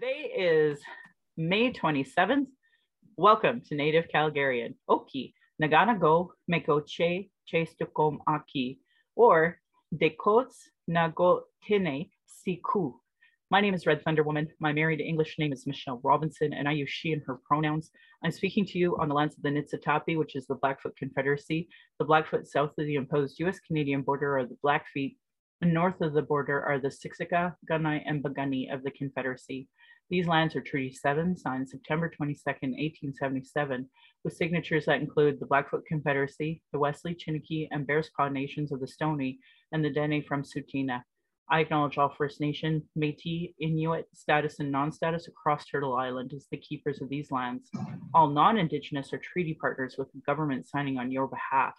Today is May 27th. Welcome to Native Calgarian. Oki, Nagana go mekoche chestukom aki, or Dekots nagotine siku. My name is Red Thunder Woman. My married English name is Michelle Robinson, and I use she and her pronouns. I'm speaking to you on the lands of the Nitsitapi, which is the Blackfoot Confederacy. The Blackfoot south of the imposed US Canadian border are the Blackfeet, and north of the border are the Siksika, Kainai, and Piikani of the Confederacy. These lands are Treaty 7, signed September 22, 1877, with signatures that include the Blackfoot Confederacy, the Wesley, Chiniki, and Bearspaw nations of the Stoney, and the Dene from Tsuut'ina. I acknowledge all First Nation, Métis, Inuit, status, and non-status across Turtle Island as the keepers of these lands. All non-Indigenous are treaty partners with the government signing on your behalf.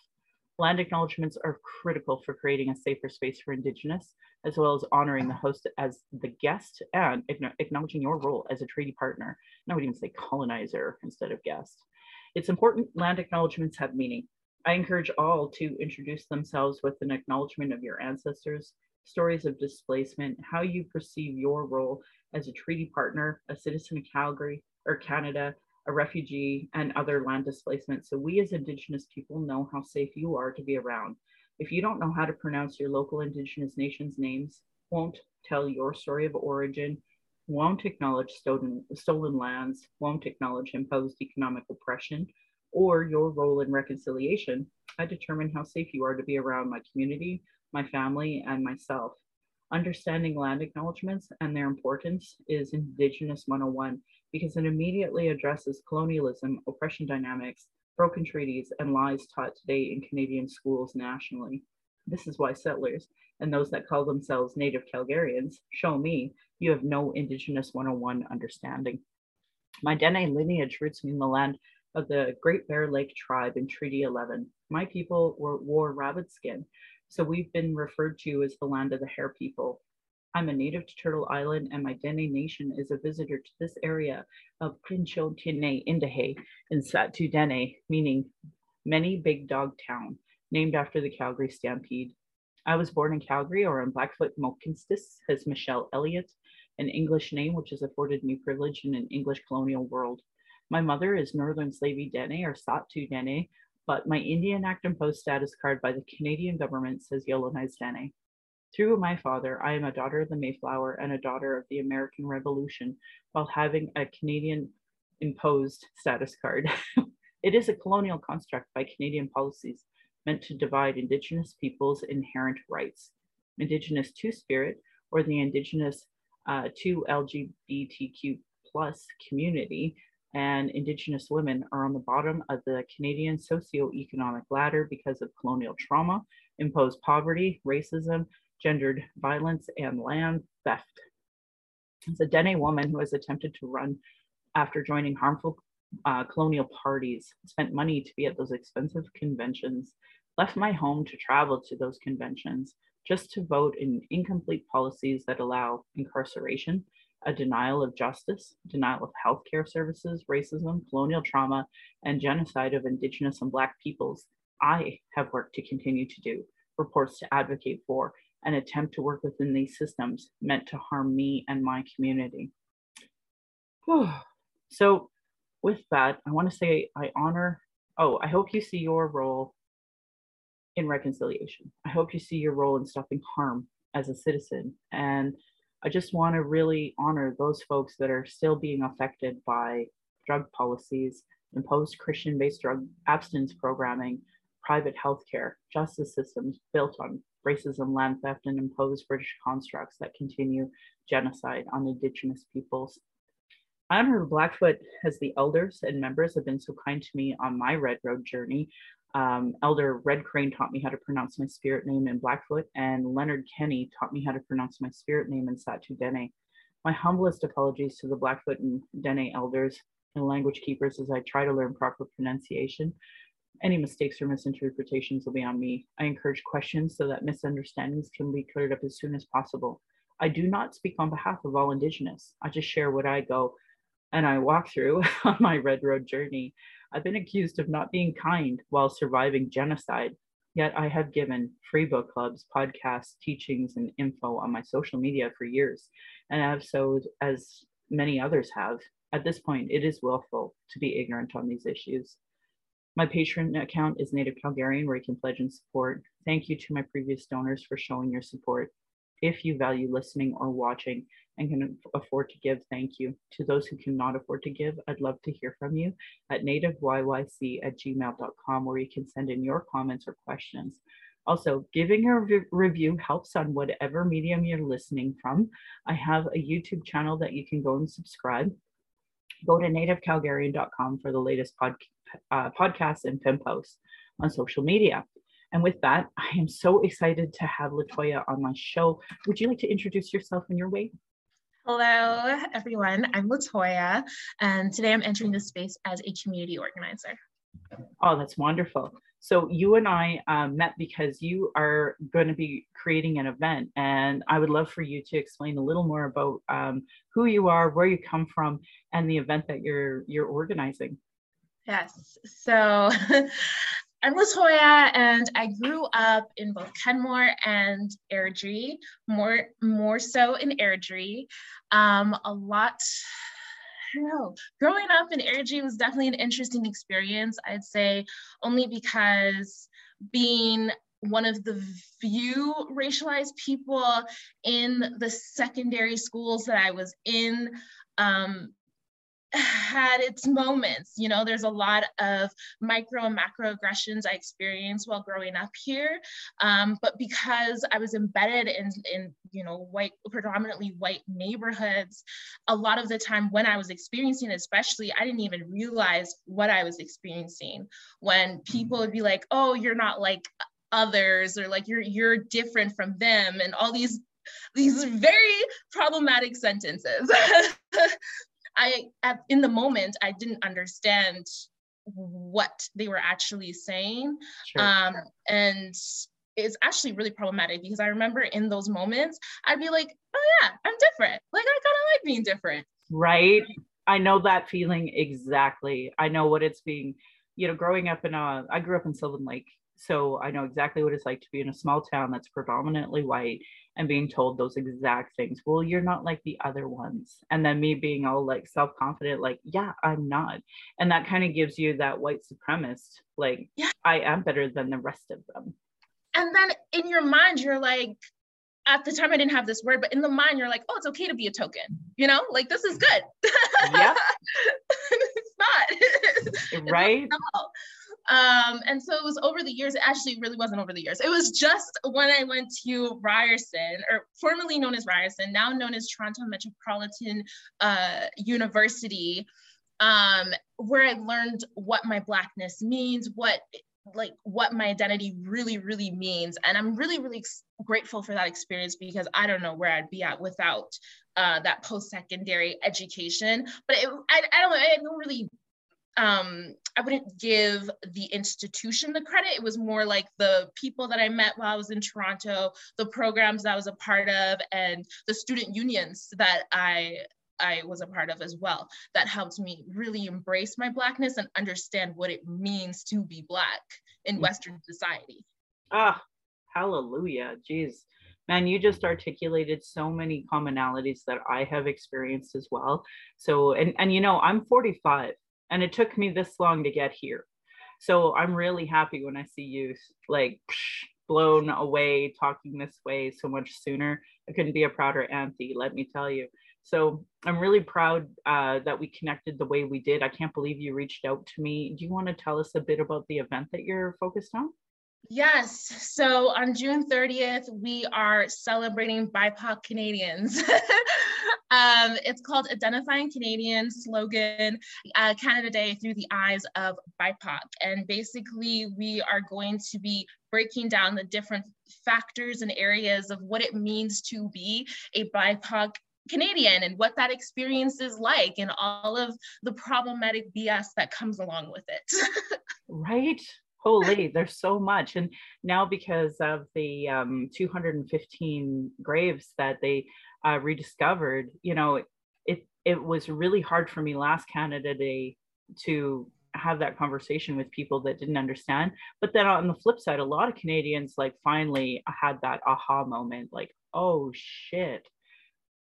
Land acknowledgements are critical for creating a safer space for Indigenous, as well as honoring the host as the guest and acknowledging your role as a treaty partner. And I would even say colonizer instead of guest. It's important land acknowledgements have meaning. I encourage all to introduce themselves with an acknowledgement of your ancestors, stories of displacement, how you perceive your role as a treaty partner, a citizen of Calgary or Canada, a refugee, and other land displacement. So we as Indigenous people know how safe you are to be around. If you don't know how to pronounce your local Indigenous nations' names, won't tell your story of origin, won't acknowledge stolen, stolen lands, won't acknowledge imposed economic oppression, or your role in reconciliation, I determine how safe you are to be around my community, my family, and myself. Understanding land acknowledgements and their importance is Indigenous 101 because it immediately addresses colonialism, oppression dynamics, broken treaties, and lies taught today in Canadian schools nationally. This is why settlers and those that call themselves Native Calgarians show me you have no Indigenous 101 understanding. My Dene lineage roots me in the land of the Great Bear Lake tribe in Treaty 11. My people were, wore rabbit skin, so we've been referred to as the land of the hare people. I'm a native to Turtle Island, and my Dene Nation is a visitor to this area of Clincho Tine Indahe in Satu Dene, meaning many big dog town, named after the Calgary Stampede. I was born in Calgary or in Blackfoot Mohkinstsis as Michelle Elliott, an English name which has afforded me privilege in an English colonial world. My mother is Northern Slavey Dene or Satu Dene, but my Indian Act and Post status card by the Canadian government says Yellowknives Dene. Through my father, I am a daughter of the Mayflower and a daughter of the American Revolution while having a Canadian imposed status card. it is a colonial construct by Canadian policies meant to divide Indigenous peoples' inherent rights. Indigenous Two Spirit, or the Indigenous uh, 2 LGBTQ plus community, and Indigenous women are on the bottom of the Canadian socioeconomic ladder because of colonial trauma, imposed poverty, racism, gendered violence, and land theft. It's a Dene woman who has attempted to run after joining harmful uh, colonial parties, spent money to be at those expensive conventions, left my home to travel to those conventions just to vote in incomplete policies that allow incarceration, a denial of justice, denial of healthcare services, racism, colonial trauma, and genocide of Indigenous and Black peoples, I have worked to continue to do, reports to advocate for, and attempt to work within these systems meant to harm me and my community. so, with that, I want to say I honor, oh, I hope you see your role in reconciliation. I hope you see your role in stopping harm as a citizen. And I just want to really honor those folks that are still being affected by drug policies, imposed Christian based drug abstinence programming, private healthcare, justice systems built on racism, land theft, and imposed British constructs that continue genocide on Indigenous peoples. I honor Blackfoot as the elders and members have been so kind to me on my Red Road journey. Um, Elder Red Crane taught me how to pronounce my spirit name in Blackfoot, and Leonard Kenny taught me how to pronounce my spirit name in Satu Dene. My humblest apologies to the Blackfoot and Dene elders and language keepers as I try to learn proper pronunciation. Any mistakes or misinterpretations will be on me. I encourage questions so that misunderstandings can be cleared up as soon as possible. I do not speak on behalf of all Indigenous. I just share what I go and I walk through on my Red Road journey. I've been accused of not being kind while surviving genocide, yet I have given free book clubs, podcasts, teachings, and info on my social media for years, and I have so as many others have. At this point, it is willful to be ignorant on these issues. My Patreon account is Native Calgarian, where you can pledge and support. Thank you to my previous donors for showing your support. If you value listening or watching and can afford to give, thank you. To those who cannot afford to give, I'd love to hear from you at nativeyyc at gmail.com, where you can send in your comments or questions. Also, giving a re- review helps on whatever medium you're listening from. I have a YouTube channel that you can go and subscribe. Go to nativecalgarian.com for the latest pod, uh, podcasts and pin posts on social media. And with that, I am so excited to have Latoya on my show. Would you like to introduce yourself in your way? Hello, everyone. I'm Latoya, and today I'm entering this space as a community organizer. Oh, that's wonderful. So you and I um, met because you are going to be creating an event, and I would love for you to explain a little more about um, who you are, where you come from, and the event that you're you're organizing. Yes. So I'm Latoya, and I grew up in both Kenmore and Airdrie, more more so in Airdrie. Um, a lot Know. Growing up in Airdrie was definitely an interesting experience. I'd say only because being one of the few racialized people in the secondary schools that I was in, um, had its moments. You know, there's a lot of micro and macro aggressions I experienced while growing up here. Um, but because I was embedded in, in, you know, white, predominantly white neighborhoods, a lot of the time when I was experiencing, especially, I didn't even realize what I was experiencing. When people would be like, "Oh, you're not like others," or like you're you're different from them, and all these these very problematic sentences I at, in the moment I didn't understand what they were actually saying. Sure. Um, and it's actually really problematic because I remember in those moments I'd be like, oh yeah, I'm different. Like I kind of like being different. Right. I know that feeling exactly. I know what it's being, you know, growing up in a I grew up in Sylvan Lake. So I know exactly what it's like to be in a small town that's predominantly white and being told those exact things. Well, you're not like the other ones. And then me being all like self confident, like, yeah, I'm not. And that kind of gives you that white supremacist, like, yeah. I am better than the rest of them. And then in your mind, you're like, at the time I didn't have this word, but in the mind, you're like, oh, it's okay to be a token, you know, like this is good. Yeah. it's not. right. Um, and so it was over the years. It actually really wasn't over the years. It was just when I went to Ryerson, or formerly known as Ryerson, now known as Toronto Metropolitan uh, University, um, where I learned what my blackness means, what like what my identity really really means and i'm really really grateful for that experience because i don't know where i'd be at without uh, that post-secondary education but it, I, I don't know, i don't really um, I wouldn't give the institution the credit. It was more like the people that I met while I was in Toronto, the programs that I was a part of, and the student unions that I I was a part of as well. That helped me really embrace my blackness and understand what it means to be black in mm. Western society. Ah, hallelujah. Jeez. Man, you just articulated so many commonalities that I have experienced as well. So, and and you know, I'm 45 and it took me this long to get here. So i'm really happy when i see you like psh, blown away talking this way so much sooner. I couldn't be a prouder auntie let me tell you. So i'm really proud uh, that we connected the way we did. I can't believe you reached out to me. Do you want to tell us a bit about the event that you're focused on Yes. So on June 30th, we are celebrating BIPOC Canadians. um, it's called Identifying Canadian slogan uh, Canada Day through the eyes of BIPOC. And basically, we are going to be breaking down the different factors and areas of what it means to be a BIPOC Canadian and what that experience is like and all of the problematic BS that comes along with it. right holy there's so much. And now because of the um, 215 graves that they uh, rediscovered you know it it was really hard for me last canada day to have that conversation with people that didn't understand. But then on the flip side a lot of canadians like finally had that aha moment like oh shit.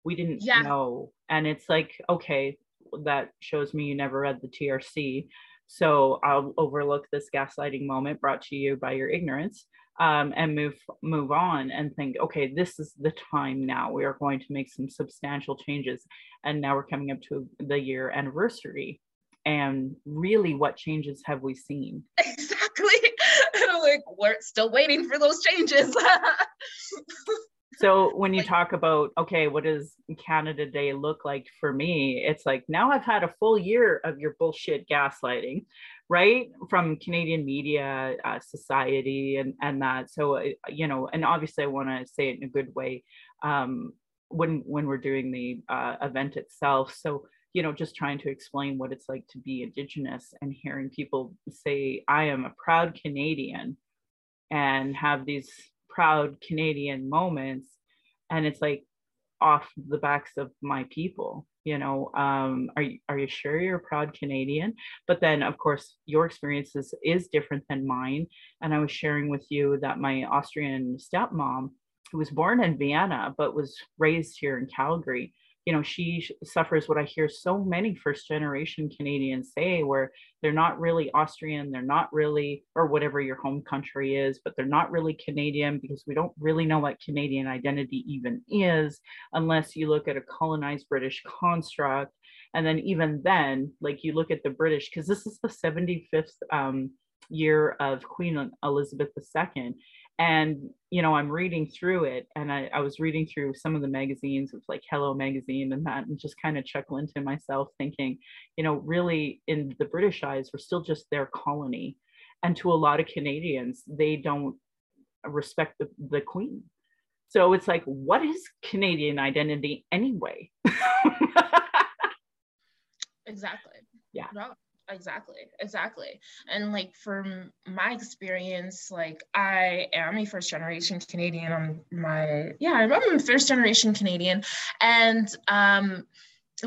We didn't yeah. know. And it's like okay that shows me you never read the trc so i'll overlook this gaslighting moment brought to you by your ignorance um, and move move on and think okay this is the time now. We are going to make some substantial changes. And now we're coming up to the year anniversary. And really what changes have we seen? Exactly. Like we're still waiting for those changes so when you talk about okay what does canada day look like for me? It's like now i've had a full year of your bullshit gaslighting right? From canadian media uh, society and and that. So uh, you know and obviously i want to say it in a good way um, when when we're doing the uh, event itself. So you know just trying to explain what it's like to be indigenous and hearing people say i am a proud canadian and have these proud canadian moments and it's like off the backs of my people you know? Um, are you are you sure you're a proud canadian? But then of course your experiences is different than mine and i was sharing with you that my austrian stepmom who was born in vienna but was raised here in calgary you know she suffers what i hear so many first generation canadians say where they're not really austrian they're not really or whatever your home country is but they're not really canadian because we don't really know what canadian identity even is unless you look at a colonized british construct. And then even then like you look at the british because this is the 75th um, year of queen elizabeth ii and you know i'm reading through it and I, I, was reading through some of the magazines of like hello magazine and that and just kind of chuckling to myself thinking you know really in the british eyes we're still just their colony. And to a lot of canadians they don't respect the, the queen. So it's like what is canadian identity anyway? Exactly. Yeah. No exactly exactly. And like from my experience like i am a first generation canadian. I'm my yeah i'm a first generation canadian. And um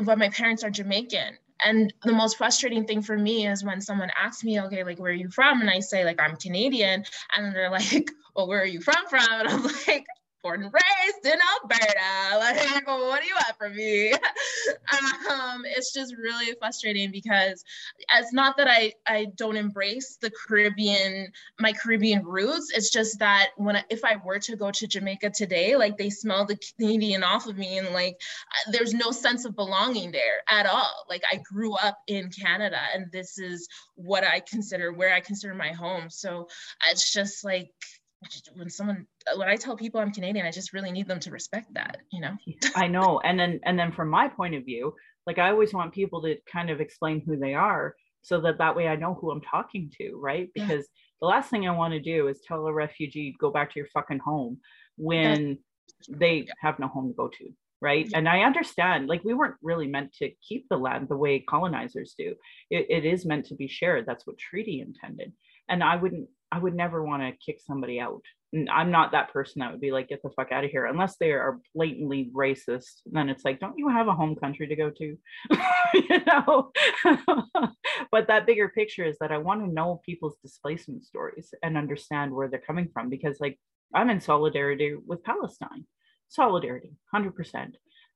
but my parents are jamaican. And the most frustrating thing for me is when someone asks me okay like where are you from? And i say like i'm canadian. And they're like well where are you from from? And i'm like born and raised in Alberta. Like, what do you want from me? um, it's just really frustrating because it's not that I, I don't embrace the Caribbean, my Caribbean roots. It's just that when I, if I were to go to Jamaica today, like they smell the Canadian off of me and like there's no sense of belonging there at all. Like I grew up in Canada and this is what I consider where I consider my home. So it's just like when someone when I tell people I'm Canadian, I just really need them to respect that, you know. I know. And then and then from my point of view, like I always want people to kind of explain who they are so that that way I know who I'm talking to, right? Because yeah. the last thing I want to do is tell a refugee go back to your fucking home when they have no home to go to, right? And I understand, like we weren't really meant to keep the land the way colonizers do. It, it is meant to be shared. That's what treaty intended. And I wouldn't I would never want to kick somebody out. I'm not that person that would be like, get the fuck out of here, unless they are blatantly racist. Then it's like, don't you have a home country to go to? you know? but that bigger picture is that I want to know people's displacement stories and understand where they're coming from because, like, I'm in solidarity with Palestine. Solidarity, 100%.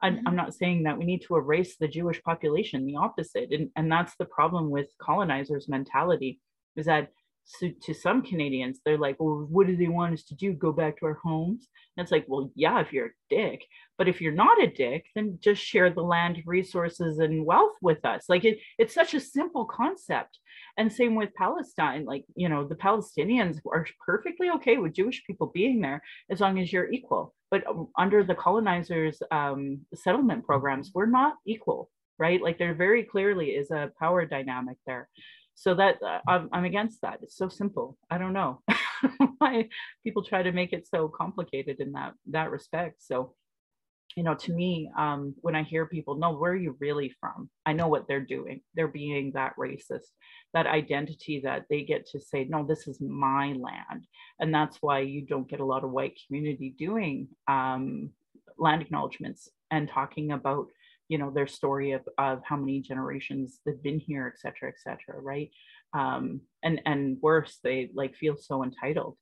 I'm, mm-hmm. I'm not saying that we need to erase the Jewish population, the opposite. And, and that's the problem with colonizers' mentality is that so to some Canadians, they're like, well, what do they want us to do? Go back to our homes? And it's like, well, yeah, if you're a dick. But if you're not a dick, then just share the land, resources, and wealth with us. Like it, it's such a simple concept. And same with Palestine. Like, you know, the Palestinians are perfectly okay with Jewish people being there as long as you're equal. But um, under the colonizers' um, settlement programs, we're not equal, right? Like there very clearly is a power dynamic there so that uh, I'm, I'm against that. It's so simple. I don't know why people try to make it so complicated in that that respect. So you know to me um, when i hear people know where are you really from? I know what they're doing. They're being that racist that identity that they get to say no this is my land. And that's why you don't get a lot of white community doing um, land acknowledgements and talking about you know their story of, of how many generations they've been here et cetera et cetera right um and and worse they like feel so entitled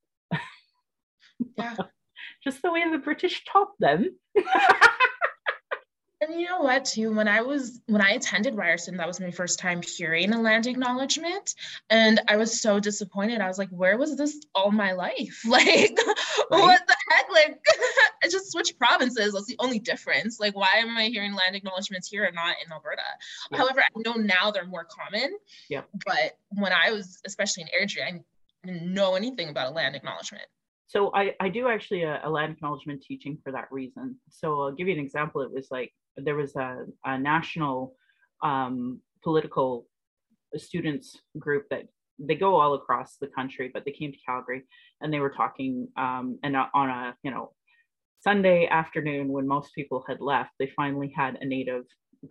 yeah just the way the british taught them And you know what, too, when I was when I attended Ryerson, that was my first time hearing a land acknowledgement. And I was so disappointed. I was like, where was this all my life? Like, right. what the heck? Like I just switched provinces. That's the only difference. Like, why am I hearing land acknowledgements here and not in Alberta? Yeah. However, I know now they're more common. Yeah. But when I was, especially in Airdrie, I didn't know anything about a land acknowledgement. So I, I do actually a, a, land acknowledgement teaching for that reason. So I'll give you an example. It was like there was a, a national um, political students group that they go all across the country, but they came to Calgary and they were talking um, and on a you know Sunday afternoon when most people had left, they finally had a native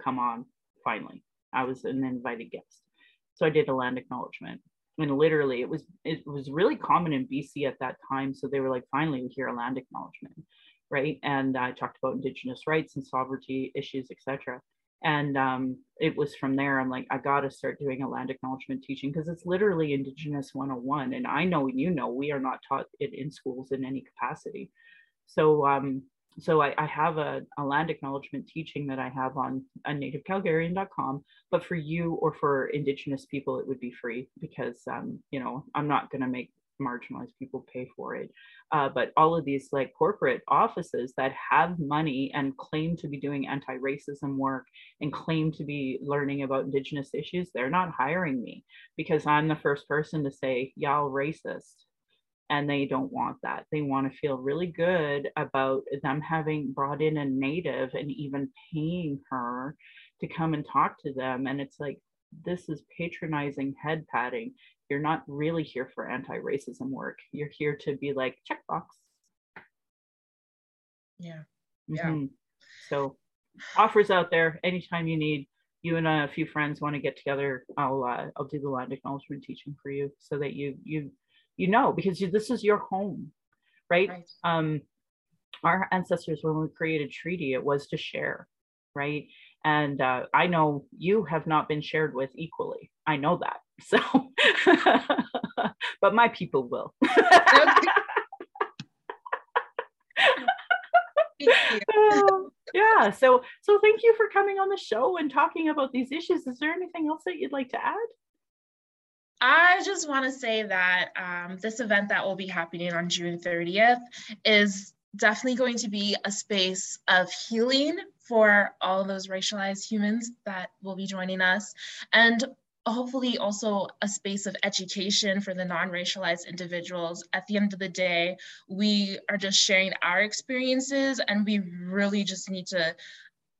come on. Finally, I was an invited guest, so I did a land acknowledgement and literally it was it was really common in BC at that time. So they were like, finally, we hear a land acknowledgement, right? And I talked about Indigenous rights and sovereignty issues, etc. And um, it was from there I'm like, I got to start doing a land acknowledgement teaching because it's literally Indigenous 101. And I know you know we are not taught it in schools in any capacity. So um, so I, I have a, a, land acknowledgement teaching that I have on, on nativecalgarian.com, but for you or for indigenous people, it would be free because, um, you know, I'm not going to make marginalized people pay for it. Uh, but all of these like corporate offices that have money and claim to be doing anti-racism work and claim to be learning about indigenous issues, they're not hiring me because I'm the first person to say, y'all racist and they don't want that. They want to feel really good about them having brought in a native and even paying her to come and talk to them. And it's like, this is patronizing head patting. You're not really here for anti racism work. You're here to be like, checkbox. Yeah. Yeah. Mm-hmm. So, offers out there anytime you need. You and a few friends want to get together. I'll uh, I'll do the land acknowledgement teaching for you so that you you you know because you, this is your home right? right um our ancestors when we created treaty it was to share right and uh, i know you have not been shared with equally. I know that. So but my people will. Yeah. So so thank you for coming on the show and talking about these issues. Is there anything else that you'd like to add? I just want to say that um, this event that will be happening on June 30th is definitely going to be a space of healing for all those racialized humans that will be joining us. And hopefully also a space of education for the non-racialized individuals. At the end of the day we are just sharing our experiences and we really just need to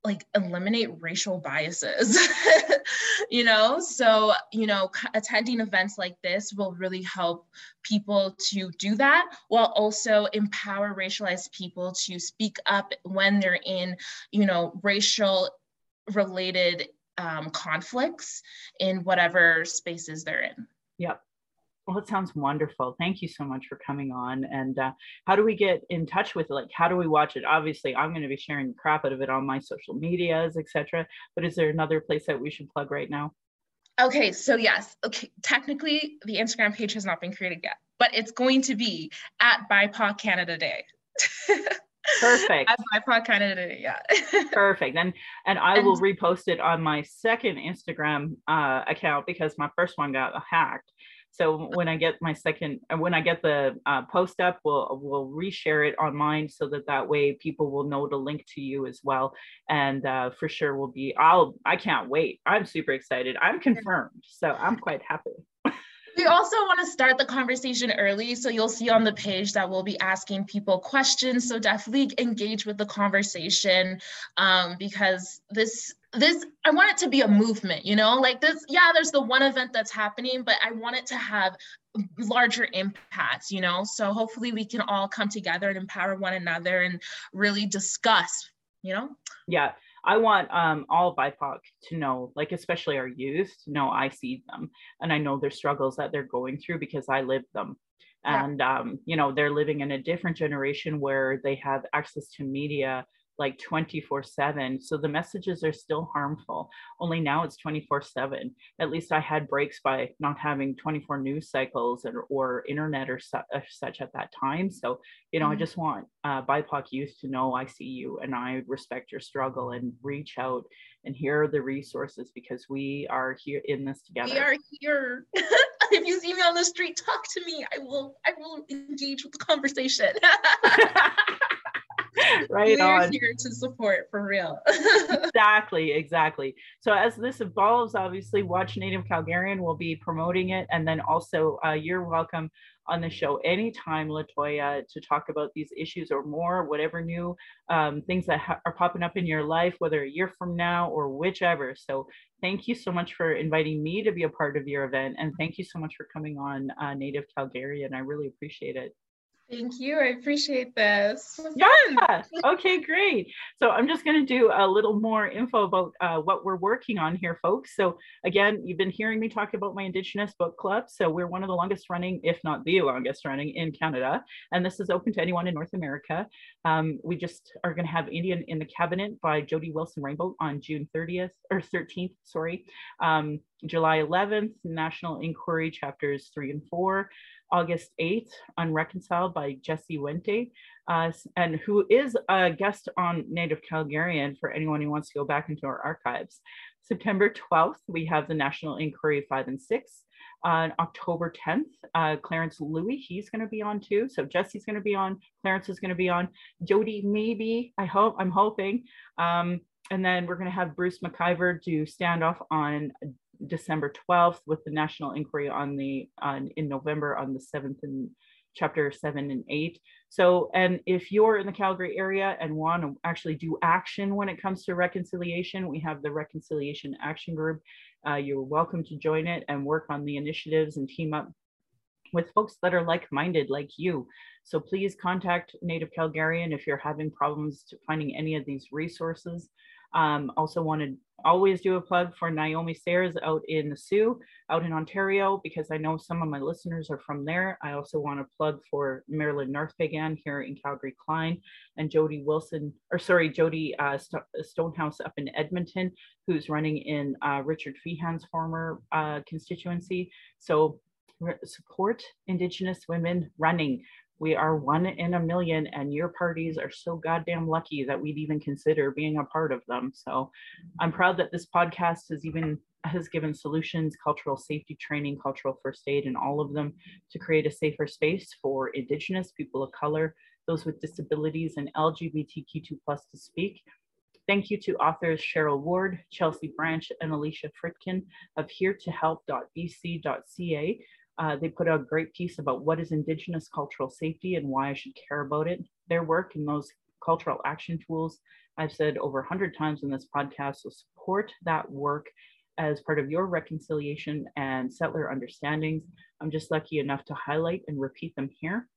like eliminate racial biases you know? So you know attending events like this will really help people to do that while also empower racialized people to speak up when they're in you know racial related um, conflicts in whatever spaces they're in. Yep well, it sounds wonderful. Thank you so much for coming on. And uh, how do we get in touch with it? Like, how do we watch it? Obviously, I'm going to be sharing the crap out of it on my social medias, etc. But is there another place that we should plug right now? Okay, so yes, okay, technically the Instagram page has not been created yet, but it's going to be at BIPOC Canada Day. Perfect. At BIPOC Canada Day, yeah. Perfect. And and I and, will repost it on my second Instagram uh, account because my first one got hacked. So when I get my second, uh, when I get the uh, post up, we'll we'll reshare it on mine so that that way people will know to link to you as well. And uh, for sure, we'll be. I'll. I can't wait. I'm super excited. I'm confirmed, so I'm quite happy. We also want to start the conversation early. So you'll see on the page that we'll be asking people questions. So definitely engage with the conversation um, because this this i want it to be a movement you know like this yeah there's the one event that's happening but i want it to have larger impacts you know so hopefully we can all come together and empower one another and really discuss you know yeah i want um, all bipoc to know like especially our youth to know i see them and i know their struggles that they're going through because i lived them. And um, you know they're living in a different generation where they have access to media like 24 7. So the messages are still harmful. Only now it's 24 7. At least I had breaks by not having 24 news cycles or, or internet or su- uh, such at that time. So, you know, mm-hmm. I just want uh, BIPOC youth to know I see you and I respect your struggle and reach out and here are the resources because we are here in this together. We are here. if you see me on the street, talk to me. I will I will engage with the conversation. right We're on. here to support for real. exactly, exactly. So as this evolves, obviously, Watch Native Calgarian will be promoting it, and then also uh, you're welcome on the show anytime, Latoya, to talk about these issues or more, whatever new um, things that ha- are popping up in your life, whether a year from now or whichever. So thank you so much for inviting me to be a part of your event, and thank you so much for coming on uh, Native Calgarian. I really appreciate it. Thank you. I appreciate this. Yeah. okay, great. So I'm just going to do a little more info about uh, what we're working on here, folks. So again, you've been hearing me talk about my Indigenous book club. So we're one of the longest running, if not the longest running in Canada. And this is open to anyone in North America. Um, we just are going to have Indian in the Cabinet by Jody Wilson-Raybould on June 30th or 13th, sorry. Um, July 11th, National Inquiry chapters three and four. August 8th, Unreconciled by Jesse Wente, uh, and who is a guest on Native Calgarian for anyone who wants to go back into our archives. September 12th, we have the National Inquiry 5 and 6. On October 10th, uh, Clarence Louie, he's going to be on too. So Jesse's going to be on, Clarence is going to be on, Jody maybe, I hope, I'm hoping. Um, and then we're going to have Bruce McIvor do standoff on December 12th with the national inquiry on the on in November on the 7th and chapter 7 and 8. So and if you're in the Calgary area and want to actually do action when it comes to reconciliation, we have the reconciliation action group. Uh, you're welcome to join it and work on the initiatives and team up with folks that are like-minded like you. So please contact Native Calgarian if you're having problems finding any of these resources. Um, also want to always do a plug for Naomi Sayers out in the Soo, out in Ontario, because I know some of my listeners are from there. I also want to plug for Marilyn North Peigan here in Calgary Klein and Jody Wilson, or sorry, Jody uh, St- Stonehouse up in Edmonton, who's running in uh, Richard Feehan's former uh, constituency. So support Indigenous women running. We are one in a million, and your parties are so goddamn lucky that we'd even consider being a part of them. So I'm proud that this podcast has even has given solutions, cultural safety training, cultural first aid, and all of them to create a safer space for Indigenous people of color, those with disabilities, and LGBTQ2 plus to speak. Thank you to authors Cheryl Ward, Chelsea Branch, and Alicia Fridkin of heretohelp.bc.ca uh, they put out a great piece about what is Indigenous cultural safety and why I should care about it. Their work and those cultural action tools, I've said over 100 times in this podcast, so support that work as part of your reconciliation and settler understandings. I'm just lucky enough to highlight and repeat them here.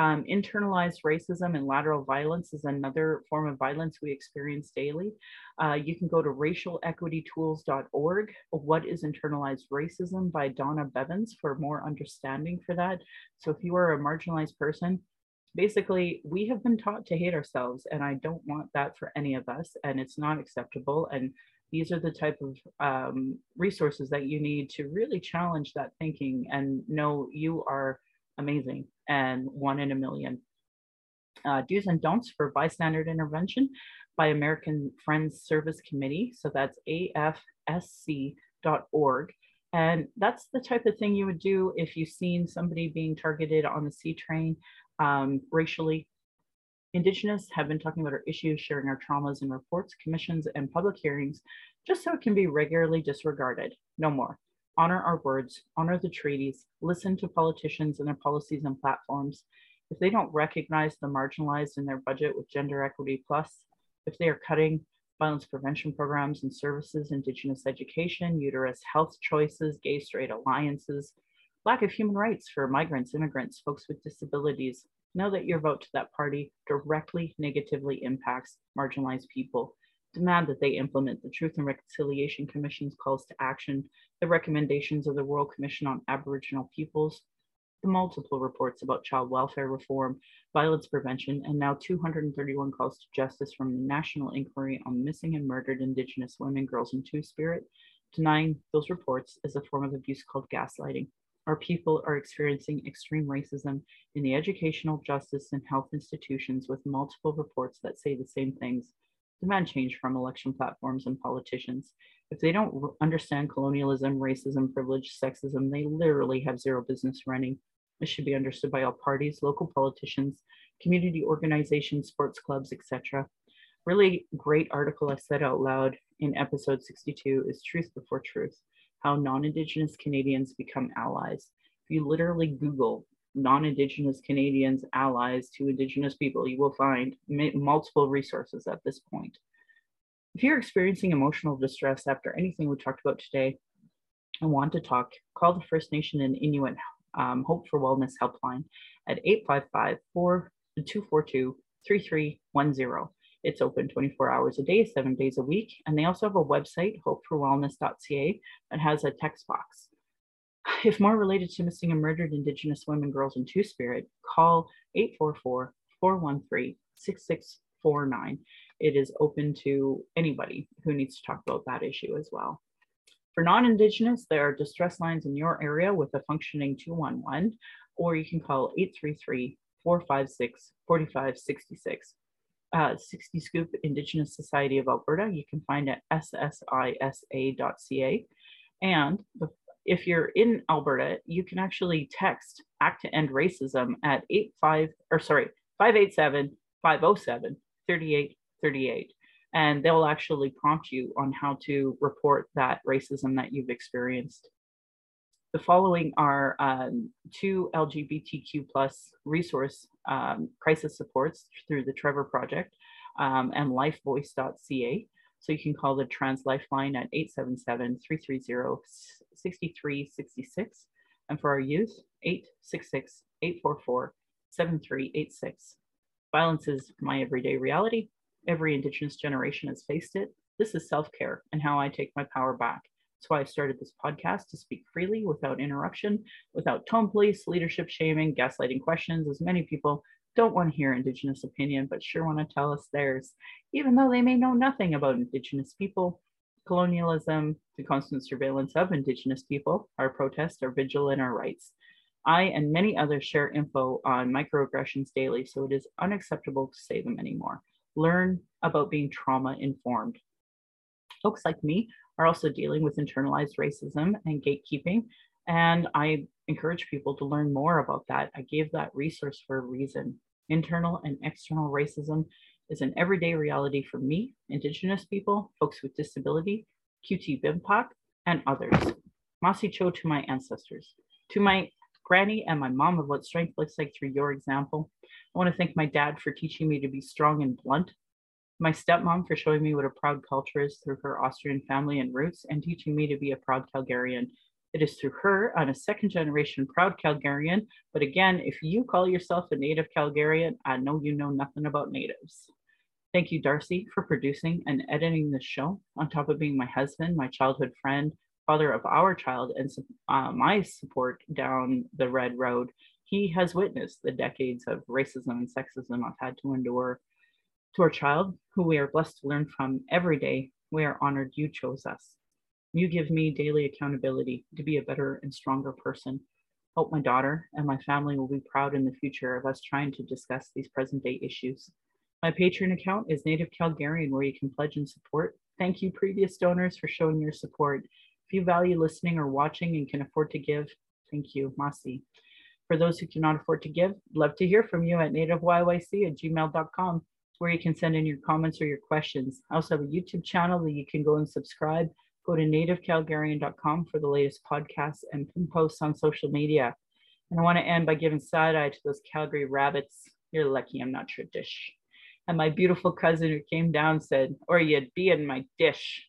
Um, internalized racism and lateral violence is another form of violence we experience daily. Uh, you can go to racialequitytools.org. What is internalized racism by Donna Bivens for more understanding for that. So if you are a marginalized person, basically we have been taught to hate ourselves and I don't want that for any of us and it's not acceptable. And these are the type of um, resources that you need to really challenge that thinking and know you are amazing and one in a million. Uh, do's and don'ts for bystander intervention by American Friends Service Committee. So that's afsc.org. And that's the type of thing you would do if you've seen somebody being targeted on the C train um, racially. Indigenous have been talking about our issues, sharing our traumas and reports, commissions, and public hearings, just so it can be regularly disregarded. No more honor our words, honor the treaties, listen to politicians and their policies and platforms. If they don't recognize the marginalized in their budget with Gender Equity Plus, if they are cutting violence prevention programs and services, Indigenous education, uterus health choices, gay straight alliances, lack of human rights for migrants, immigrants, folks with disabilities, know that your vote to that party directly negatively impacts marginalized people demand that they implement the Truth and Reconciliation Commission's calls to action, the recommendations of the Royal Commission on Aboriginal Peoples, the multiple reports about child welfare reform, violence prevention, and now 231 calls to justice from the National Inquiry on Missing and Murdered Indigenous Women, Girls, and Two Spirit, denying those reports is a form of abuse called gaslighting. Our people are experiencing extreme racism in the educational, justice, and health institutions with multiple reports that say the same things. Demand change from election platforms and politicians. If they don't understand colonialism, racism, privilege, sexism, they literally have zero business running. This should be understood by all parties, local politicians, community organizations, sports clubs, etc. Really great article I said out loud in episode 62 is Truth Before Truth How Non Indigenous Canadians Become Allies. If you literally Google non Indigenous Canadians allies to Indigenous people, you will find multiple resources at this point. If you're experiencing emotional distress after anything we talked about today and want to talk, call the First Nation and Inuit um, Hope for Wellness Helpline at 855 242 3310. It's open 24 hours a day, seven days a week. And they also have a website, hopeforwellness.ca, that has a text box. If more related to missing and murdered Indigenous women, girls, and Two Spirit, call 844 413 6649. It is open to anybody who needs to talk about that issue as well. For non-Indigenous, there are distress lines in your area with a functioning 211, or you can call 833 456 4566 uh, 60 Scoop Indigenous Society of Alberta. You can find at ssisa.ca. And if you're in Alberta, you can actually text Act to End Racism at 85 or sorry 587 507 3838 and they'll actually prompt you on how to report that racism that you've experienced. The following are um, two LGBTQ plus resource um, crisis supports through the Trevor Project um, and lifevoice.ca. So you can call the Trans Lifeline at 877-330-6366. And for our youth, 866-844-7386. Violence is my everyday reality. Every Indigenous generation has faced it. This is self-care and how I take my power back. That's why I started this podcast to speak freely without interruption, without tone police, leadership shaming, gaslighting questions, as many people don't want to hear Indigenous opinion, but sure want to tell us theirs, even though they may know nothing about Indigenous people, colonialism, the constant surveillance of Indigenous people, our protests, our vigil, and our rights. I and many others share info on microaggressions daily, so it is unacceptable to say them anymore. Learn about being trauma informed. Folks like me are also dealing with internalized racism and gatekeeping. And I encourage people to learn more about that. I gave that resource for a reason. Internal and external racism is an everyday reality for me, Indigenous people, folks with disability, QT BIMPOC, and others. Masi Cho to my ancestors, to my granny and my mom of what strength looks like through your example. I want to thank my dad for teaching me to be strong and blunt my stepmom for showing me what a proud culture is through her Austrian family and roots and teaching me to be a proud Calgarian. It is through her I'm a second generation proud Calgarian. But again, if you call yourself a native Calgarian, I know you know nothing about natives. Thank you, Darcy, for producing and editing this show, on top of being my husband, my childhood friend, father of our child, and uh, my support down the red road. He has witnessed the decades of racism and sexism I've had to endure to our child, who we are blessed to learn from every day, we are honored you chose us. You give me daily accountability to be a better and stronger person. Hope my daughter and my family will be proud in the future of us trying to discuss these present day issues. My Patreon account is Native Calgarian, where you can pledge and support. Thank you, previous donors, for showing your support. If you value listening or watching and can afford to give, thank you, Masi. For those who cannot afford to give, love to hear from you at nativeyyc at gmail.com where you can send in your comments or your questions. I also have a YouTube channel that you can go and subscribe. Go to nativecalgarian.com for the latest podcasts and posts on social media. And I want to end by giving side eye to those Calgary rabbits. You're lucky I'm not your dish. And my beautiful cousin who came down said, or you'd be in my dish.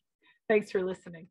Thanks for listening.